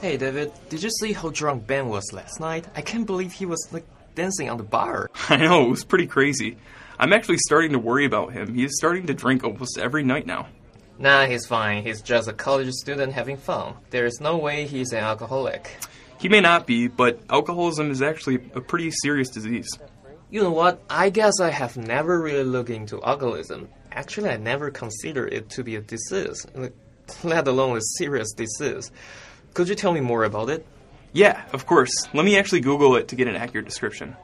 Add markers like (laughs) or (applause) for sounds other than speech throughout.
Hey, David, did you see how drunk Ben was last night? I can't believe he was like dancing on the bar. (laughs) I know, it was pretty crazy. I'm actually starting to worry about him. He is starting to drink almost every night now. Nah, he's fine. He's just a college student having fun. There is no way he's an alcoholic. He may not be, but alcoholism is actually a pretty serious disease. You know what? I guess I have never really looked into alcoholism. Actually, I never considered it to be a disease, (laughs) let alone a serious disease. Could you tell me more about it? Yeah, of course. Let me actually Google it to get an accurate description.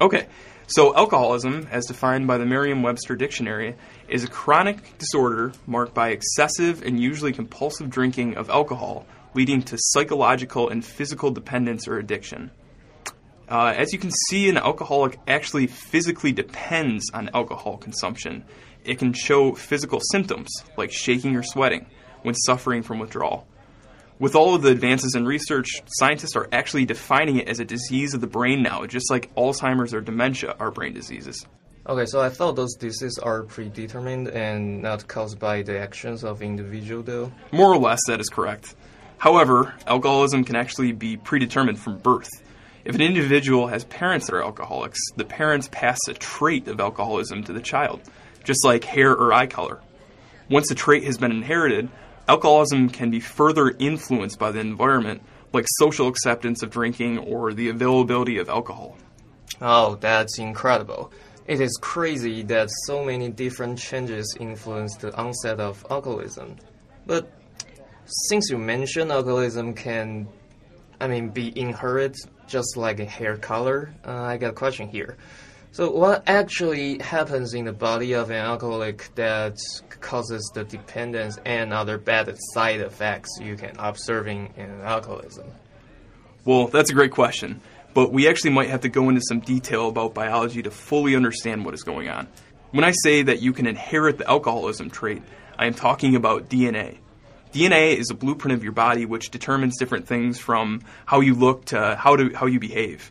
Okay, so alcoholism, as defined by the Merriam Webster Dictionary, is a chronic disorder marked by excessive and usually compulsive drinking of alcohol, leading to psychological and physical dependence or addiction. Uh, as you can see, an alcoholic actually physically depends on alcohol consumption. It can show physical symptoms like shaking or sweating when suffering from withdrawal. With all of the advances in research, scientists are actually defining it as a disease of the brain now, just like Alzheimer's or dementia are brain diseases. Okay, so I thought those diseases are predetermined and not caused by the actions of individual though. More or less, that is correct. However, alcoholism can actually be predetermined from birth. If an individual has parents that are alcoholics, the parents pass a trait of alcoholism to the child, just like hair or eye color. Once a trait has been inherited, alcoholism can be further influenced by the environment, like social acceptance of drinking or the availability of alcohol. Oh, that's incredible. It is crazy that so many different changes influence the onset of alcoholism. But since you mentioned alcoholism can, I mean, be inherited just like a hair color, uh, I got a question here. So, what actually happens in the body of an alcoholic that causes the dependence and other bad side effects you can observing in alcoholism? Well, that's a great question, but we actually might have to go into some detail about biology to fully understand what is going on. When I say that you can inherit the alcoholism trait, I am talking about DNA. DNA is a blueprint of your body which determines different things from how you look to how to how you behave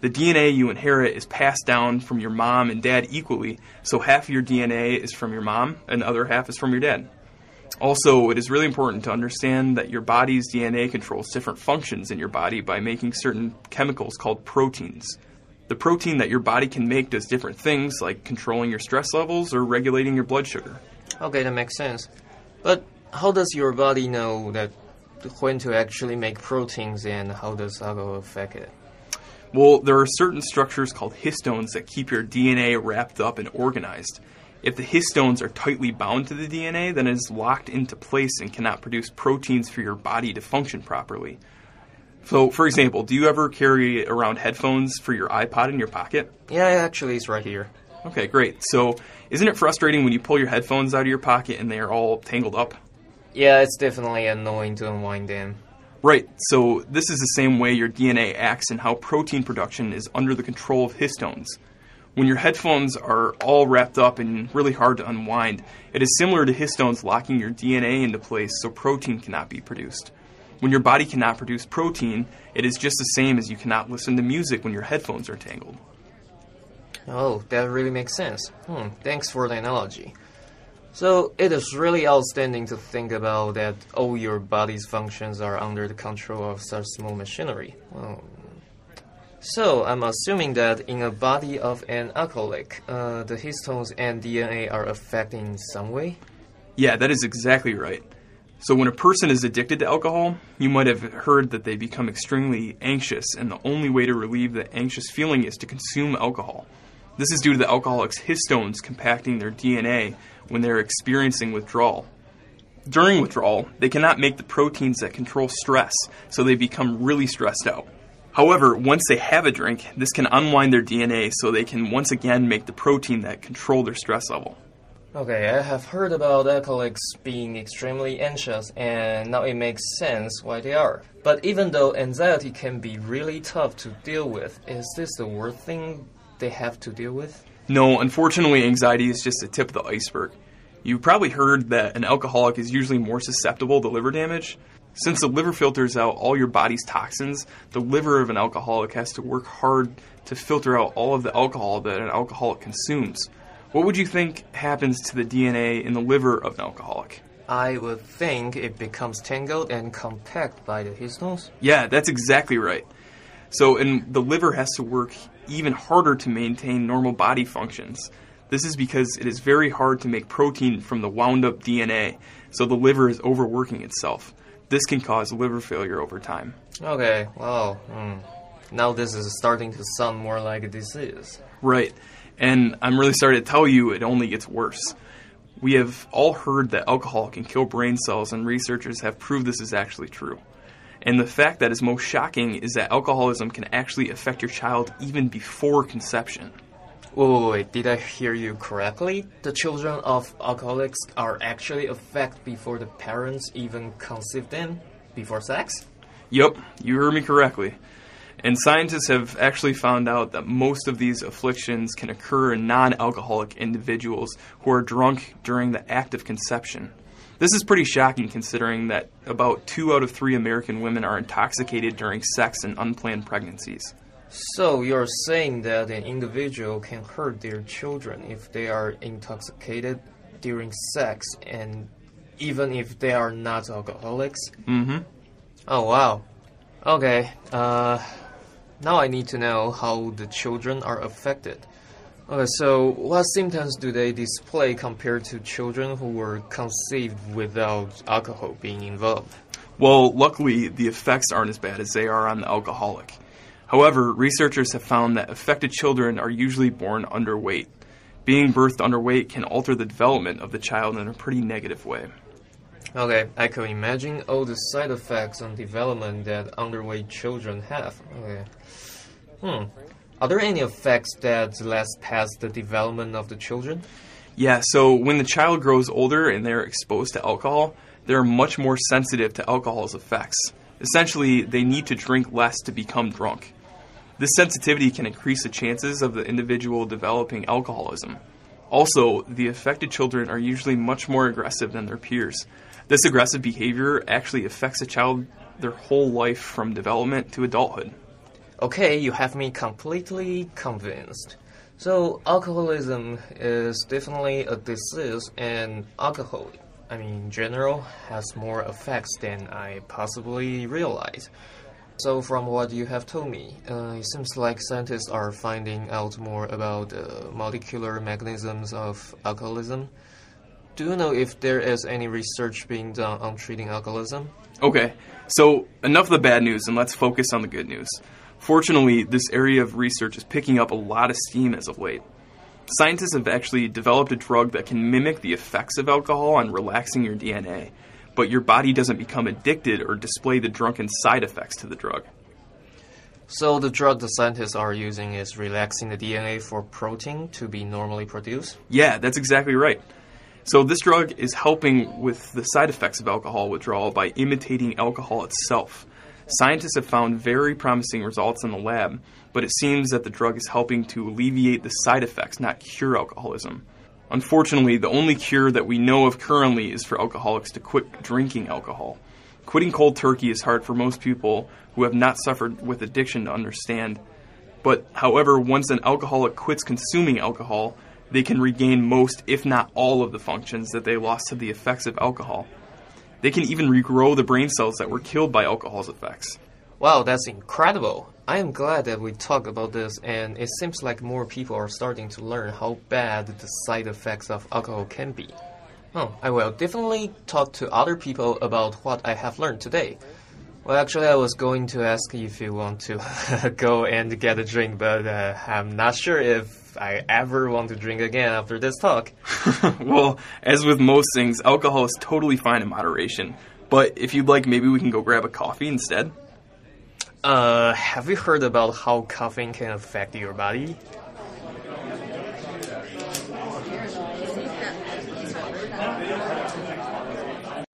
the DNA you inherit is passed down from your mom and dad equally, so half of your DNA is from your mom and the other half is from your dad. Also, it is really important to understand that your body's DNA controls different functions in your body by making certain chemicals called proteins. The protein that your body can make does different things like controlling your stress levels or regulating your blood sugar. Okay, that makes sense. But how does your body know that when to actually make proteins and how does alcohol affect it? Well, there are certain structures called histones that keep your DNA wrapped up and organized. If the histones are tightly bound to the DNA, then it is locked into place and cannot produce proteins for your body to function properly. So, for example, do you ever carry around headphones for your iPod in your pocket? Yeah, actually, it's right here. Okay, great. So, isn't it frustrating when you pull your headphones out of your pocket and they are all tangled up? Yeah, it's definitely annoying to unwind them. Right, so this is the same way your DNA acts and how protein production is under the control of histones. When your headphones are all wrapped up and really hard to unwind, it is similar to histones locking your DNA into place so protein cannot be produced. When your body cannot produce protein, it is just the same as you cannot listen to music when your headphones are tangled. Oh, that really makes sense. Hmm, thanks for the analogy. So it is really outstanding to think about that all your body's functions are under the control of such small machinery. So I'm assuming that in a body of an alcoholic, uh, the histones and DNA are affected in some way. Yeah, that is exactly right. So when a person is addicted to alcohol, you might have heard that they become extremely anxious, and the only way to relieve the anxious feeling is to consume alcohol. This is due to the alcoholic's histones compacting their DNA when they're experiencing withdrawal. During withdrawal, they cannot make the proteins that control stress, so they become really stressed out. However, once they have a drink, this can unwind their DNA so they can once again make the protein that control their stress level. Okay, I have heard about alcoholics being extremely anxious, and now it makes sense why they are. But even though anxiety can be really tough to deal with, is this the worst thing they have to deal with? No, unfortunately, anxiety is just the tip of the iceberg. You probably heard that an alcoholic is usually more susceptible to liver damage. Since the liver filters out all your body's toxins, the liver of an alcoholic has to work hard to filter out all of the alcohol that an alcoholic consumes. What would you think happens to the DNA in the liver of an alcoholic? I would think it becomes tangled and compact by the histones. Yeah, that's exactly right. So, and the liver has to work even harder to maintain normal body functions. This is because it is very hard to make protein from the wound up DNA, so the liver is overworking itself. This can cause liver failure over time. Okay, well, mm, now this is starting to sound more like a disease. Right. And I'm really sorry to tell you, it only gets worse. We have all heard that alcohol can kill brain cells, and researchers have proved this is actually true. And the fact that is most shocking is that alcoholism can actually affect your child even before conception. Wait, wait, wait, did I hear you correctly? The children of alcoholics are actually affected before the parents even conceive them? Before sex? Yep, you heard me correctly. And scientists have actually found out that most of these afflictions can occur in non alcoholic individuals who are drunk during the act of conception. This is pretty shocking considering that about two out of three American women are intoxicated during sex and unplanned pregnancies. So you're saying that an individual can hurt their children if they are intoxicated during sex and even if they are not alcoholics? Mm hmm. Oh wow. Okay. Uh now I need to know how the children are affected. Okay, so what symptoms do they display compared to children who were conceived without alcohol being involved? Well, luckily, the effects aren't as bad as they are on the alcoholic. However, researchers have found that affected children are usually born underweight. Being birthed underweight can alter the development of the child in a pretty negative way. Okay, I can imagine all the side effects on development that underweight children have. Okay. Hmm. Are there any effects that last past the development of the children? Yeah, so when the child grows older and they're exposed to alcohol, they're much more sensitive to alcohol's effects. Essentially, they need to drink less to become drunk. This sensitivity can increase the chances of the individual developing alcoholism. Also, the affected children are usually much more aggressive than their peers. This aggressive behavior actually affects a child their whole life from development to adulthood. Okay, you have me completely convinced. So, alcoholism is definitely a disease, and alcohol, I mean, in general, has more effects than I possibly realized. So, from what you have told me, uh, it seems like scientists are finding out more about the molecular mechanisms of alcoholism. Do you know if there is any research being done on treating alcoholism? Okay, so enough of the bad news and let's focus on the good news. Fortunately, this area of research is picking up a lot of steam as of late. Scientists have actually developed a drug that can mimic the effects of alcohol on relaxing your DNA, but your body doesn't become addicted or display the drunken side effects to the drug. So, the drug the scientists are using is relaxing the DNA for protein to be normally produced? Yeah, that's exactly right. So, this drug is helping with the side effects of alcohol withdrawal by imitating alcohol itself. Scientists have found very promising results in the lab, but it seems that the drug is helping to alleviate the side effects, not cure alcoholism. Unfortunately, the only cure that we know of currently is for alcoholics to quit drinking alcohol. Quitting cold turkey is hard for most people who have not suffered with addiction to understand. But, however, once an alcoholic quits consuming alcohol, they can regain most, if not all, of the functions that they lost to the effects of alcohol. They can even regrow the brain cells that were killed by alcohol's effects. Wow, that's incredible. I am glad that we talked about this, and it seems like more people are starting to learn how bad the side effects of alcohol can be. Oh, I will definitely talk to other people about what I have learned today. Well, actually, I was going to ask if you want to (laughs) go and get a drink, but uh, I'm not sure if I ever want to drink again after this talk. (laughs) well, as with most things, alcohol is totally fine in moderation. But if you'd like, maybe we can go grab a coffee instead. Uh, have you heard about how caffeine can affect your body?